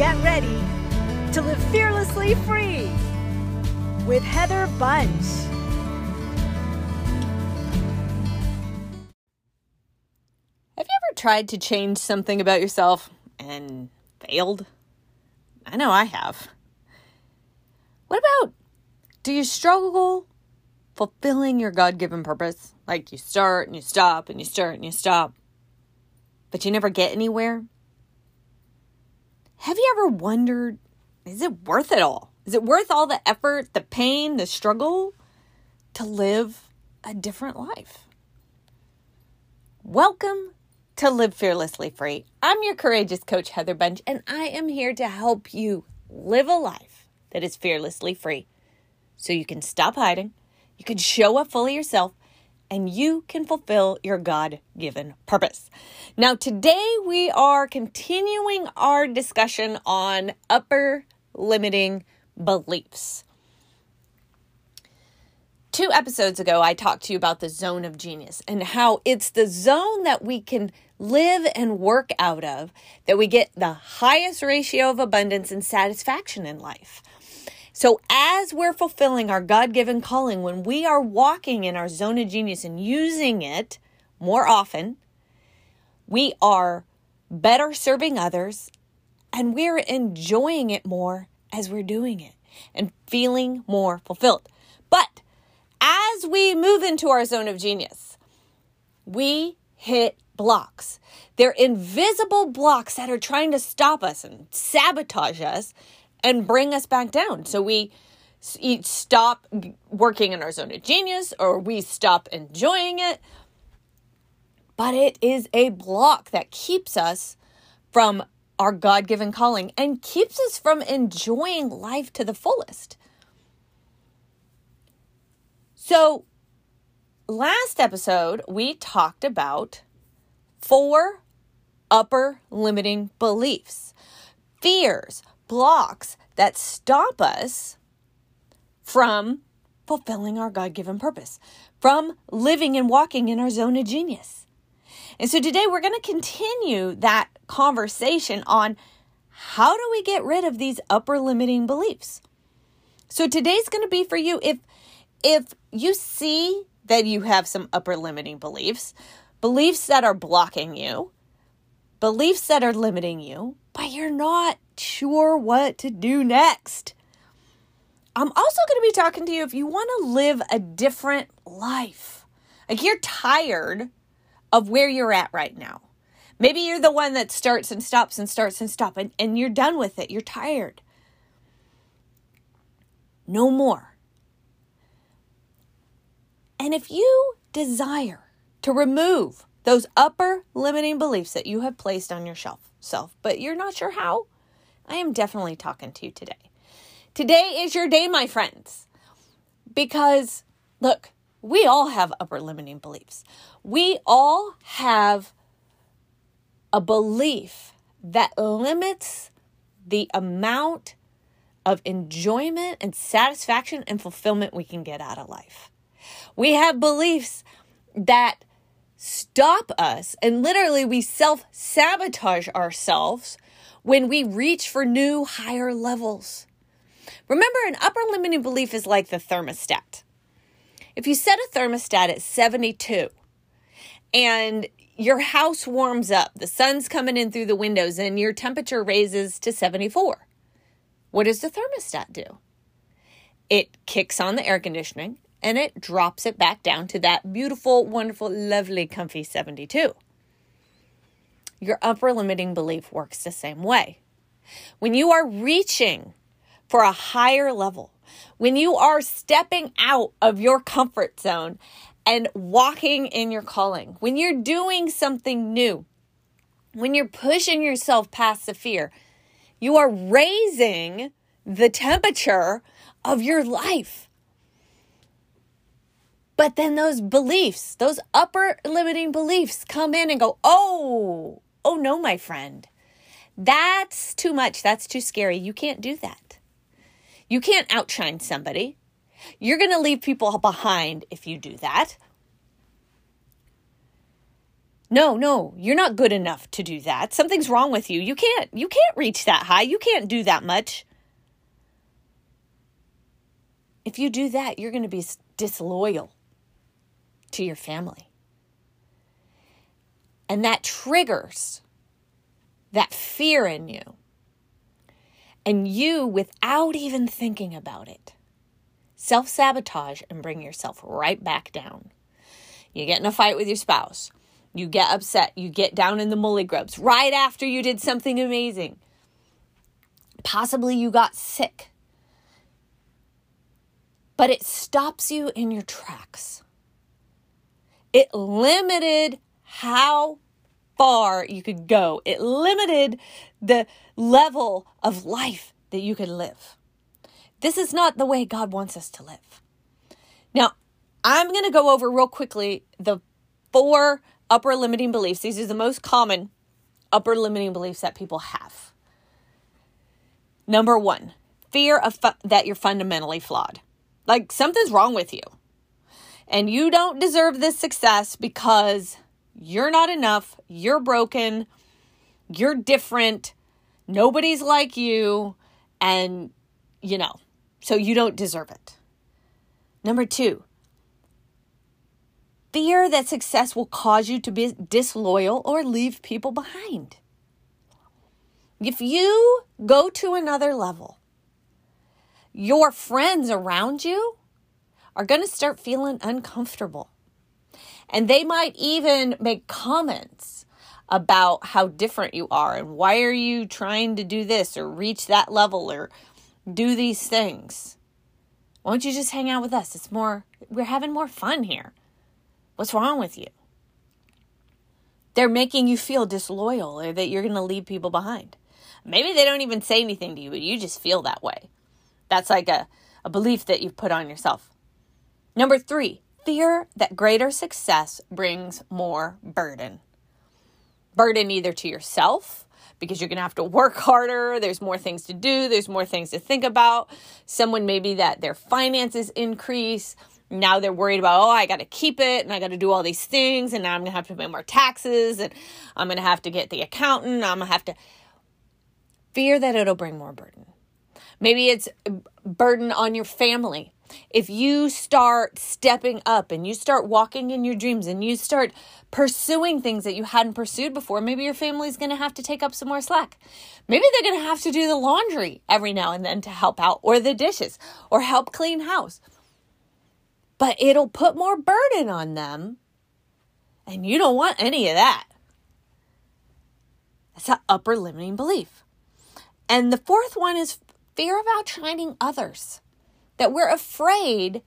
get ready to live fearlessly free with Heather Bunch. Have you ever tried to change something about yourself and failed? I know I have. What about do you struggle fulfilling your God given purpose? Like you start and you stop and you start and you stop, but you never get anywhere? Have you ever wondered is it worth it all? Is it worth all the effort, the pain, the struggle to live a different life? Welcome to Live Fearlessly Free. I'm your courageous coach, Heather Bunch, and I am here to help you live a life that is fearlessly free so you can stop hiding, you can show up fully yourself, and you can fulfill your God given purpose. Now, today we are continuing our discussion on upper limiting beliefs. Two episodes ago, I talked to you about the zone of genius and how it's the zone that we can live and work out of that we get the highest ratio of abundance and satisfaction in life. So, as we're fulfilling our God given calling, when we are walking in our zone of genius and using it more often, we are better serving others and we're enjoying it more as we're doing it and feeling more fulfilled. But as we move into our zone of genius, we hit blocks. They're invisible blocks that are trying to stop us and sabotage us and bring us back down. So we stop working in our zone of genius or we stop enjoying it. But it is a block that keeps us from our God given calling and keeps us from enjoying life to the fullest. So, last episode, we talked about four upper limiting beliefs, fears, blocks that stop us from fulfilling our God given purpose, from living and walking in our zone of genius. And so today we're going to continue that conversation on how do we get rid of these upper limiting beliefs. So today's going to be for you if if you see that you have some upper limiting beliefs, beliefs that are blocking you, beliefs that are limiting you, but you're not sure what to do next. I'm also going to be talking to you if you want to live a different life. Like you're tired of where you're at right now. Maybe you're the one that starts and stops and starts and stops and, and you're done with it. You're tired. No more. And if you desire to remove those upper limiting beliefs that you have placed on yourself, self, but you're not sure how, I am definitely talking to you today. Today is your day, my friends. Because look, we all have upper limiting beliefs. We all have a belief that limits the amount of enjoyment and satisfaction and fulfillment we can get out of life. We have beliefs that stop us and literally we self sabotage ourselves when we reach for new higher levels. Remember, an upper limiting belief is like the thermostat. If you set a thermostat at 72 and your house warms up, the sun's coming in through the windows, and your temperature raises to 74, what does the thermostat do? It kicks on the air conditioning and it drops it back down to that beautiful, wonderful, lovely, comfy 72. Your upper limiting belief works the same way. When you are reaching for a higher level, when you are stepping out of your comfort zone and walking in your calling, when you're doing something new, when you're pushing yourself past the fear, you are raising the temperature of your life. But then those beliefs, those upper limiting beliefs come in and go, oh, oh no, my friend. That's too much. That's too scary. You can't do that. You can't outshine somebody. You're going to leave people behind if you do that. No, no, you're not good enough to do that. Something's wrong with you. You can't you can't reach that high. You can't do that much. If you do that, you're going to be disloyal to your family. And that triggers that fear in you. And you, without even thinking about it, self sabotage and bring yourself right back down. You get in a fight with your spouse. You get upset. You get down in the mully grubs right after you did something amazing. Possibly you got sick. But it stops you in your tracks. It limited how far you could go. It limited the level of life that you could live. This is not the way God wants us to live. Now, I'm going to go over real quickly the four upper limiting beliefs. These are the most common upper limiting beliefs that people have. Number one, fear of fu- that you're fundamentally flawed. Like something's wrong with you. And you don't deserve this success because you're not enough. You're broken. You're different. Nobody's like you. And, you know, so you don't deserve it. Number two, fear that success will cause you to be disloyal or leave people behind. If you go to another level, your friends around you are going to start feeling uncomfortable. And they might even make comments about how different you are and why are you trying to do this or reach that level or do these things. Why don't you just hang out with us? It's more, we're having more fun here. What's wrong with you? They're making you feel disloyal or that you're going to leave people behind. Maybe they don't even say anything to you, but you just feel that way. That's like a, a belief that you've put on yourself. Number three, fear that greater success brings more burden. Burden either to yourself, because you're going to have to work harder. There's more things to do. There's more things to think about. Someone maybe that their finances increase. Now they're worried about, oh, I got to keep it and I got to do all these things. And now I'm going to have to pay more taxes and I'm going to have to get the accountant. I'm going to have to fear that it'll bring more burden. Maybe it's uh, burden on your family if you start stepping up and you start walking in your dreams and you start pursuing things that you hadn't pursued before, maybe your family's going to have to take up some more slack. Maybe they're going to have to do the laundry every now and then to help out, or the dishes, or help clean house. But it'll put more burden on them, and you don't want any of that. That's an upper limiting belief. And the fourth one is fear of outshining others that we're afraid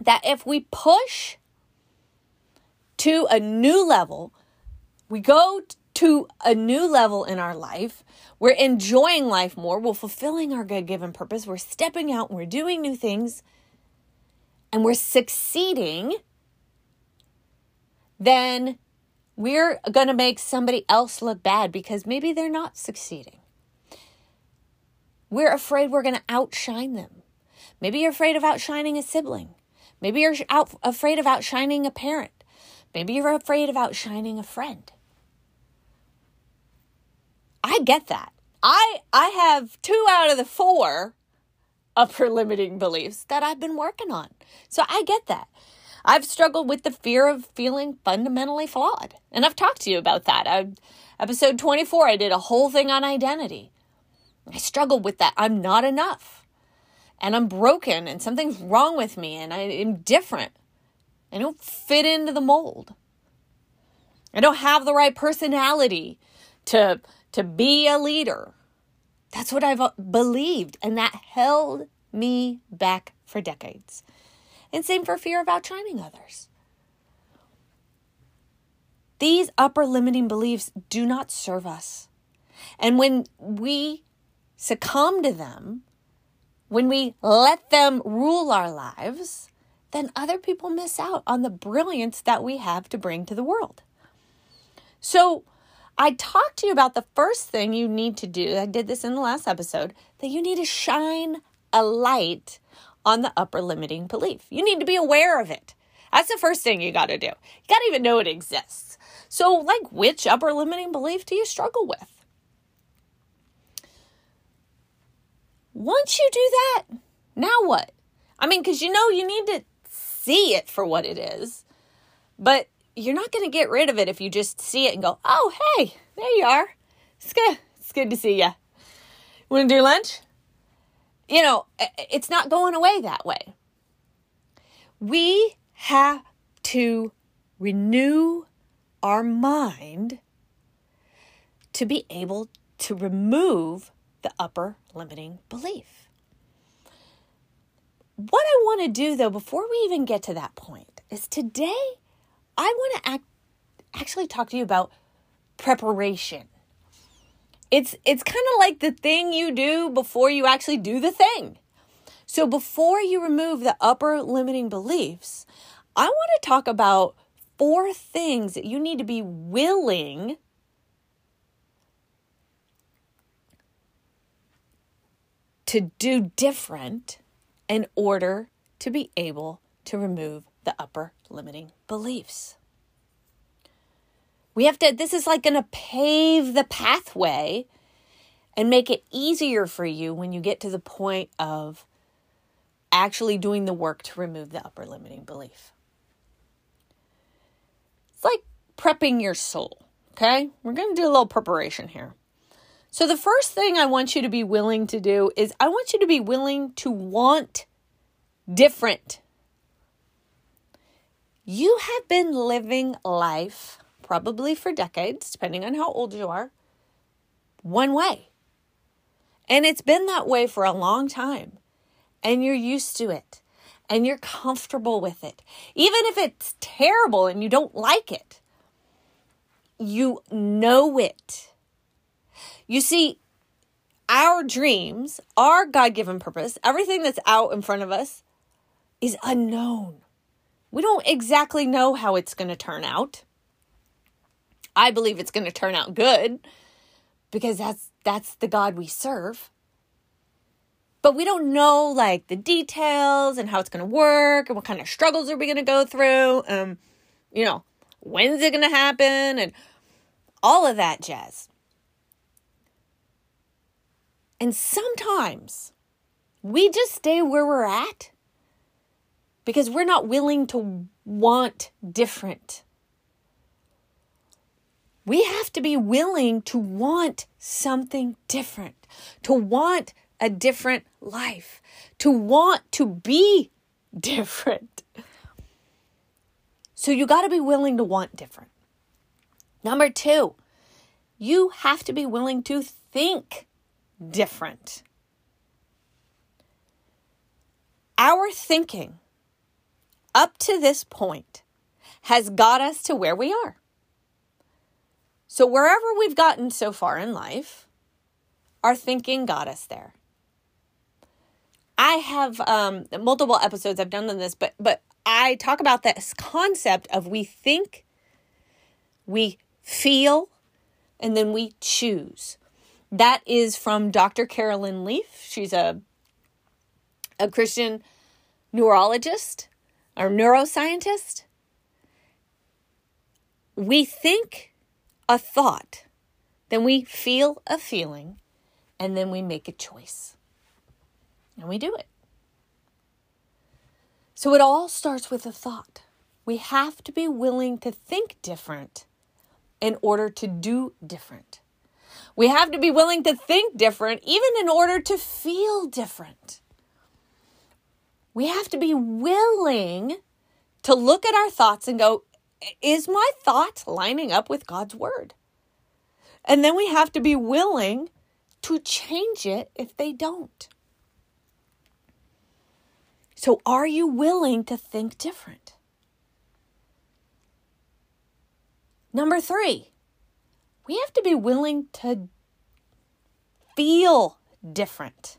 that if we push to a new level, we go to a new level in our life, we're enjoying life more, we're fulfilling our God given purpose, we're stepping out, we're doing new things, and we're succeeding, then we're going to make somebody else look bad because maybe they're not succeeding. We're afraid we're going to outshine them. Maybe you're afraid of outshining a sibling. Maybe you're out, afraid of outshining a parent. Maybe you're afraid of outshining a friend. I get that. I I have two out of the four upper limiting beliefs that I've been working on. So I get that. I've struggled with the fear of feeling fundamentally flawed. And I've talked to you about that. I, episode 24, I did a whole thing on identity. I struggled with that. I'm not enough and I'm broken and something's wrong with me and I am different. I don't fit into the mold. I don't have the right personality to to be a leader. That's what I've uh, believed and that held me back for decades. And same for fear of outshining others. These upper limiting beliefs do not serve us. And when we succumb to them, when we let them rule our lives, then other people miss out on the brilliance that we have to bring to the world. So, I talked to you about the first thing you need to do. I did this in the last episode that you need to shine a light on the upper limiting belief. You need to be aware of it. That's the first thing you got to do. You got to even know it exists. So, like, which upper limiting belief do you struggle with? Once you do that, now what? I mean, because you know you need to see it for what it is, but you're not going to get rid of it if you just see it and go, oh, hey, there you are. It's good. It's good to see you. Want to do lunch? You know, it's not going away that way. We have to renew our mind to be able to remove the upper limiting belief. What I want to do though, before we even get to that point, is today I want to act, actually talk to you about preparation. It's it's kind of like the thing you do before you actually do the thing. So before you remove the upper limiting beliefs, I want to talk about four things that you need to be willing to do different in order to be able to remove the upper limiting beliefs. We have to, this is like going to pave the pathway and make it easier for you when you get to the point of actually doing the work to remove the upper limiting belief. It's like prepping your soul, okay? We're going to do a little preparation here. So, the first thing I want you to be willing to do is I want you to be willing to want different. You have been living life, probably for decades, depending on how old you are, one way. And it's been that way for a long time. And you're used to it and you're comfortable with it. Even if it's terrible and you don't like it, you know it. You see, our dreams, our God given purpose, everything that's out in front of us is unknown. We don't exactly know how it's going to turn out. I believe it's going to turn out good because that's that's the God we serve but we don't know like the details and how it's going to work and what kind of struggles are we going to go through um you know when's it going to happen and all of that jazz and sometimes we just stay where we're at because we're not willing to want different we have to be willing to want something different to want a different life, to want to be different. So you got to be willing to want different. Number two, you have to be willing to think different. Our thinking up to this point has got us to where we are. So, wherever we've gotten so far in life, our thinking got us there. I have um, multiple episodes I've done on this, but but I talk about this concept of we think, we feel, and then we choose. That is from Dr. Caroline Leaf. She's a a Christian neurologist or neuroscientist. We think a thought, then we feel a feeling, and then we make a choice. And we do it. So it all starts with a thought. We have to be willing to think different in order to do different. We have to be willing to think different even in order to feel different. We have to be willing to look at our thoughts and go, is my thought lining up with God's word? And then we have to be willing to change it if they don't. So, are you willing to think different? Number three, we have to be willing to feel different.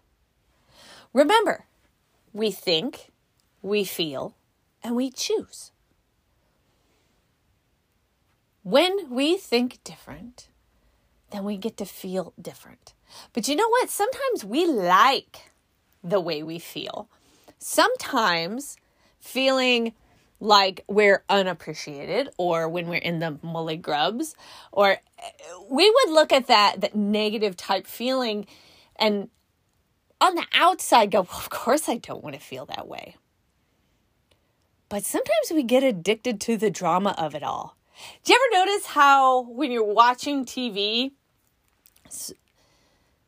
Remember, we think, we feel, and we choose. When we think different, then we get to feel different. But you know what? Sometimes we like the way we feel sometimes feeling like we're unappreciated or when we're in the mully grubs or we would look at that that negative type feeling and on the outside go well, of course i don't want to feel that way. But sometimes we get addicted to the drama of it all. Do you ever notice how when you're watching tv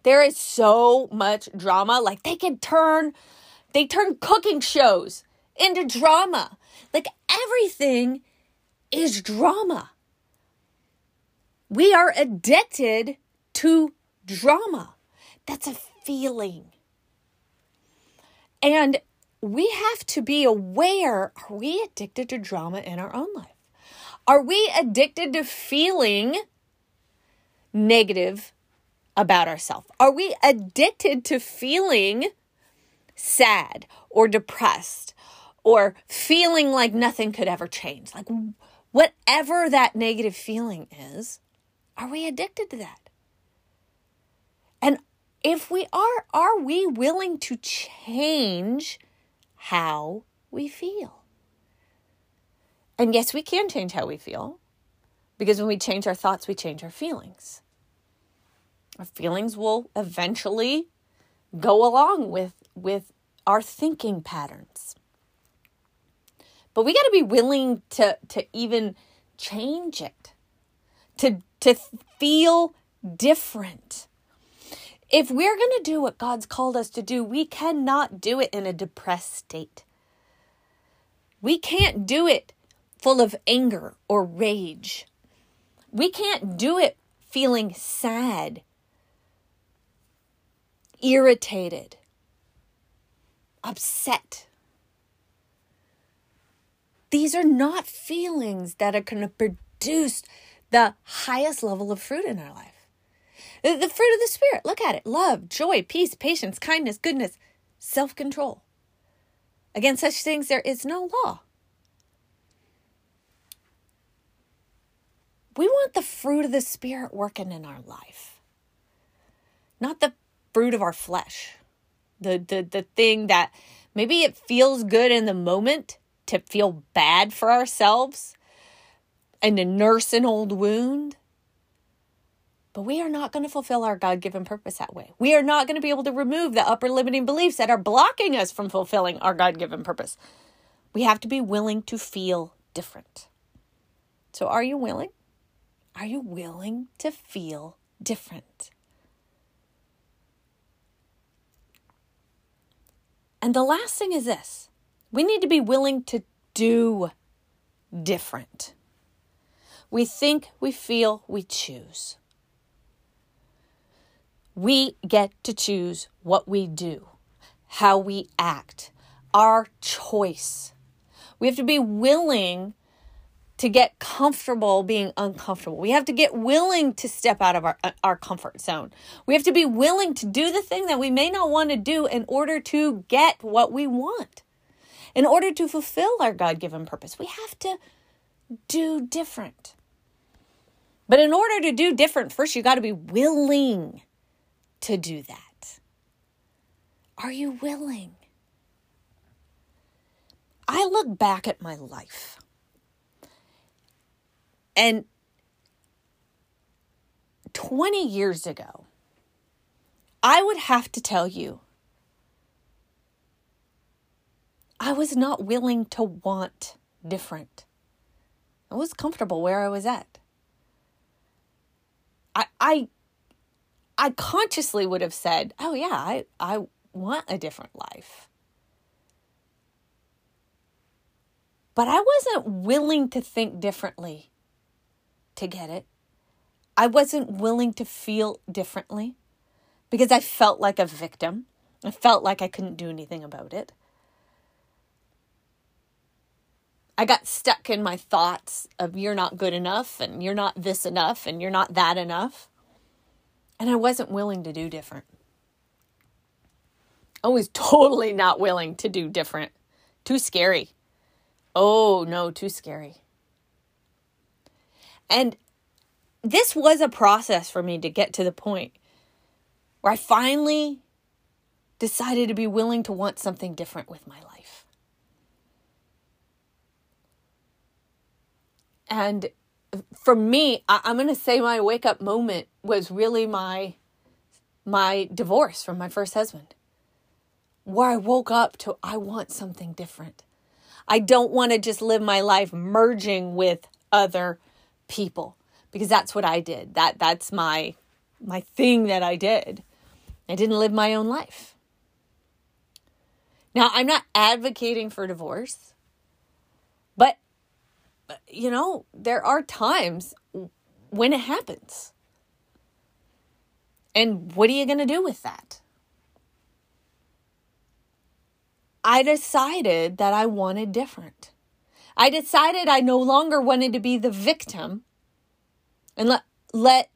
there is so much drama? Like they can turn they turn cooking shows into drama like everything is drama. We are addicted to drama. That's a feeling. And we have to be aware are we addicted to drama in our own life? Are we addicted to feeling negative about ourselves? Are we addicted to feeling sad or depressed or feeling like nothing could ever change. Like whatever that negative feeling is, are we addicted to that? And if we are, are we willing to change how we feel? And yes, we can change how we feel because when we change our thoughts, we change our feelings. Our feelings will eventually go along with, with our thinking patterns. But we got to be willing to to even change it. To to feel different. If we're going to do what God's called us to do, we cannot do it in a depressed state. We can't do it full of anger or rage. We can't do it feeling sad, irritated, upset. These are not feelings that are going to produce the highest level of fruit in our life. The, fruit of the Spirit, look at it love, joy, peace, patience, kindness, goodness, self control. Against such things, there is no law. We want the fruit of the Spirit working in our life, not the fruit of our flesh. The, the, the thing that maybe it feels good in the moment, to feel bad for ourselves and to nurse an old wound. But we are not going to fulfill our God given purpose that way. We are not going to be able to remove the upper limiting beliefs that are blocking us from fulfilling our God given purpose. We have to be willing to feel different. So, are you willing? Are you willing to feel different? And the last thing is this we need to be willing to do different. We think, we feel, we choose. We get to choose what we do, how we act, our choice. We have to be willing to get comfortable being uncomfortable. We have to get willing to step out of our, uh, our comfort zone. We have to be willing to do the thing that we may not want to do in order to get what we want. In order to fulfill our God given purpose, we have to do different. But in order to do different, first you got to be willing to do that. Are you willing? I look back at my life and 20 years ago, I would have to tell you I was not willing to want different. I was comfortable where I was at. I I I consciously would have said, "Oh yeah, I I want a different life." But I wasn't willing to think differently to get it. I wasn't willing to feel differently because I felt like a victim. I felt like I couldn't do anything about it. I got stuck in my thoughts of you're not good enough and you're not this enough and you're not that enough. And I wasn't willing to do different. I was totally not willing to do different. Too scary. Oh, no, too scary. And this was a process for me to get to the point where I finally decided to be willing to want something different with my life. And for me, I, I'm going to say my wake up moment was really my my divorce from my first husband, where I woke up to I want something different. I don't want to just live my life merging with other people because that's what I did. That that's my my thing that I did. I didn't live my own life. Now, I'm not advocating for divorce, but you know, there are times when it happens. And what are you going to do with that? I decided that I wanted different. I decided I no longer wanted to be the victim and let let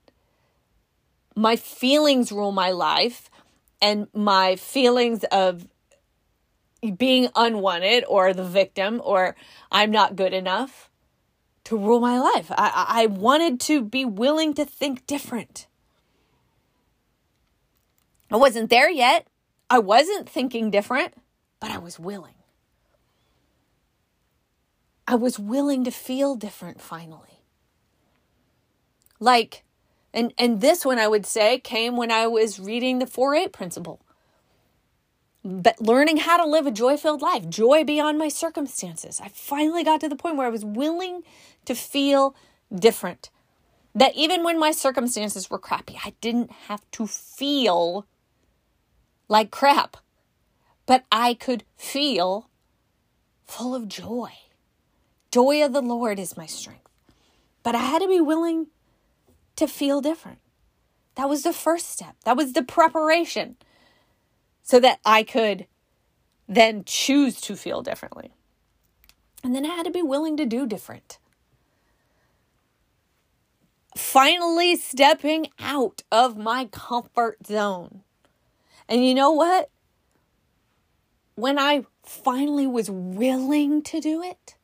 my feelings rule my life and my feelings of being unwanted or the victim or I'm not good enough to rule my life. I, I wanted to be willing to think different. I wasn't there yet. I wasn't thinking different, but I was willing. I was willing to feel different finally. Like, and, and this one I would say came when I was reading the 4 8 principle. But learning how to live a joy filled life, joy beyond my circumstances. I finally got to the point where I was willing to feel different. That even when my circumstances were crappy, I didn't have to feel like crap, but I could feel full of joy. Joy of the Lord is my strength. But I had to be willing to feel different. That was the first step. That was the preparation so that I could then choose to feel differently. And then I had to be willing to do different finally stepping out of my comfort zone. And you know what? When I finally was willing to do it,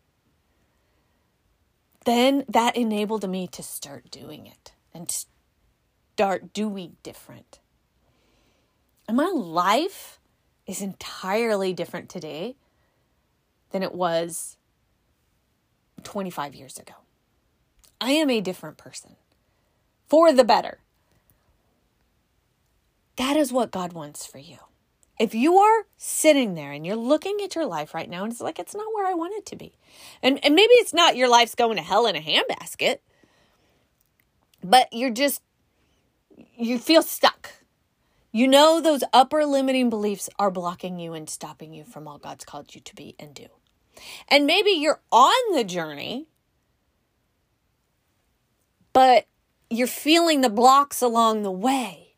then that enabled me to start doing it and start doing different. And my life is entirely different today than it was 25 years ago. I am a different person for the better. That is what God wants for you. If you are sitting there and you're looking at your life right now and it's like, it's not where I want it to be. And, and maybe it's not your life's going to hell in a handbasket, but you're just, you feel stuck. You know, those upper limiting beliefs are blocking you and stopping you from all God's called you to be and do. And maybe you're on the journey, but you're feeling the blocks along the way.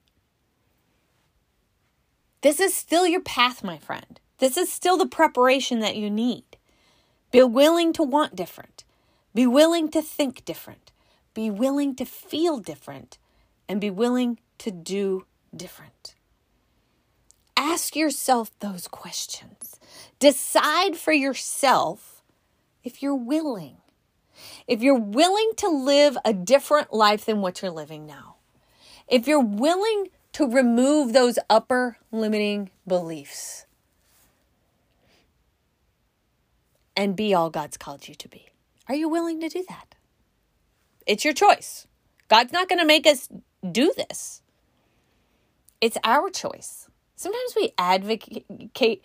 This is still your path, my friend. This is still the preparation that you need. Be willing to want different. Be willing to think different. Be willing to feel different. And be willing to do different. Ask yourself those questions. Decide for yourself if you're willing if you're willing to live a different life than what you're living now, if you're willing to remove those upper limiting beliefs and be all God's called you to be, are you willing to do that? It's your choice. God's not going to make us do this. It's our choice. Sometimes we advocate,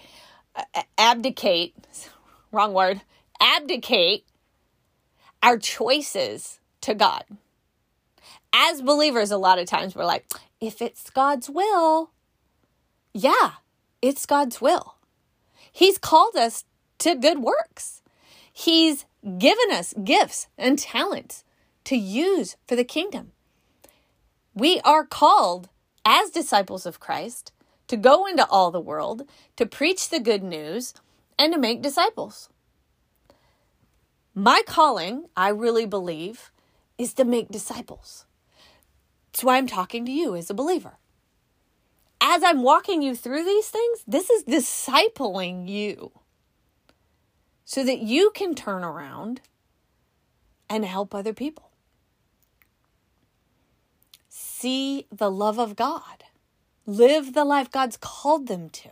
uh, abdicate, wrong word, abdicate our choices to God. As believers, a lot of times we're like, if it's God's will, yeah, it's God's will. He's called us to good works. He's given us gifts and talents to use for the kingdom. We are called as disciples of Christ to go into all the world, to preach the good news, and to make disciples. My calling, I really believe, is to make disciples. That's why I'm talking to you as a believer. As I'm walking you through these things, this is discipling you so that you can turn around and help other people. See the love of God, live the life God's called them to.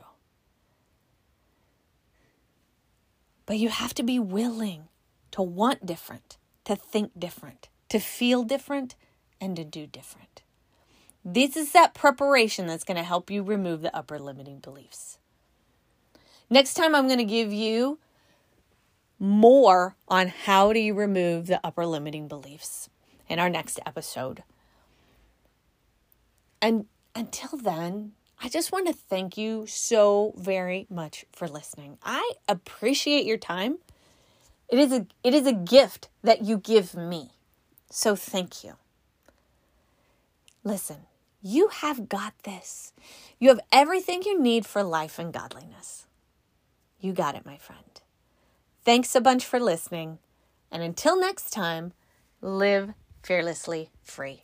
But you have to be willing to want different, to think different, to feel different, and to do different. This is that preparation that's going to help you remove the upper limiting beliefs. Next time, I'm going to give you more on how do you remove the upper limiting beliefs in our next episode. And until then, I just want to thank you so very much for listening. I appreciate your time. It is a it is a gift that you give me. So thank you. Listen, you have got this. You have everything you need for life and godliness. You got it, my friend. Thanks a bunch for listening. And until next time, live fearlessly free.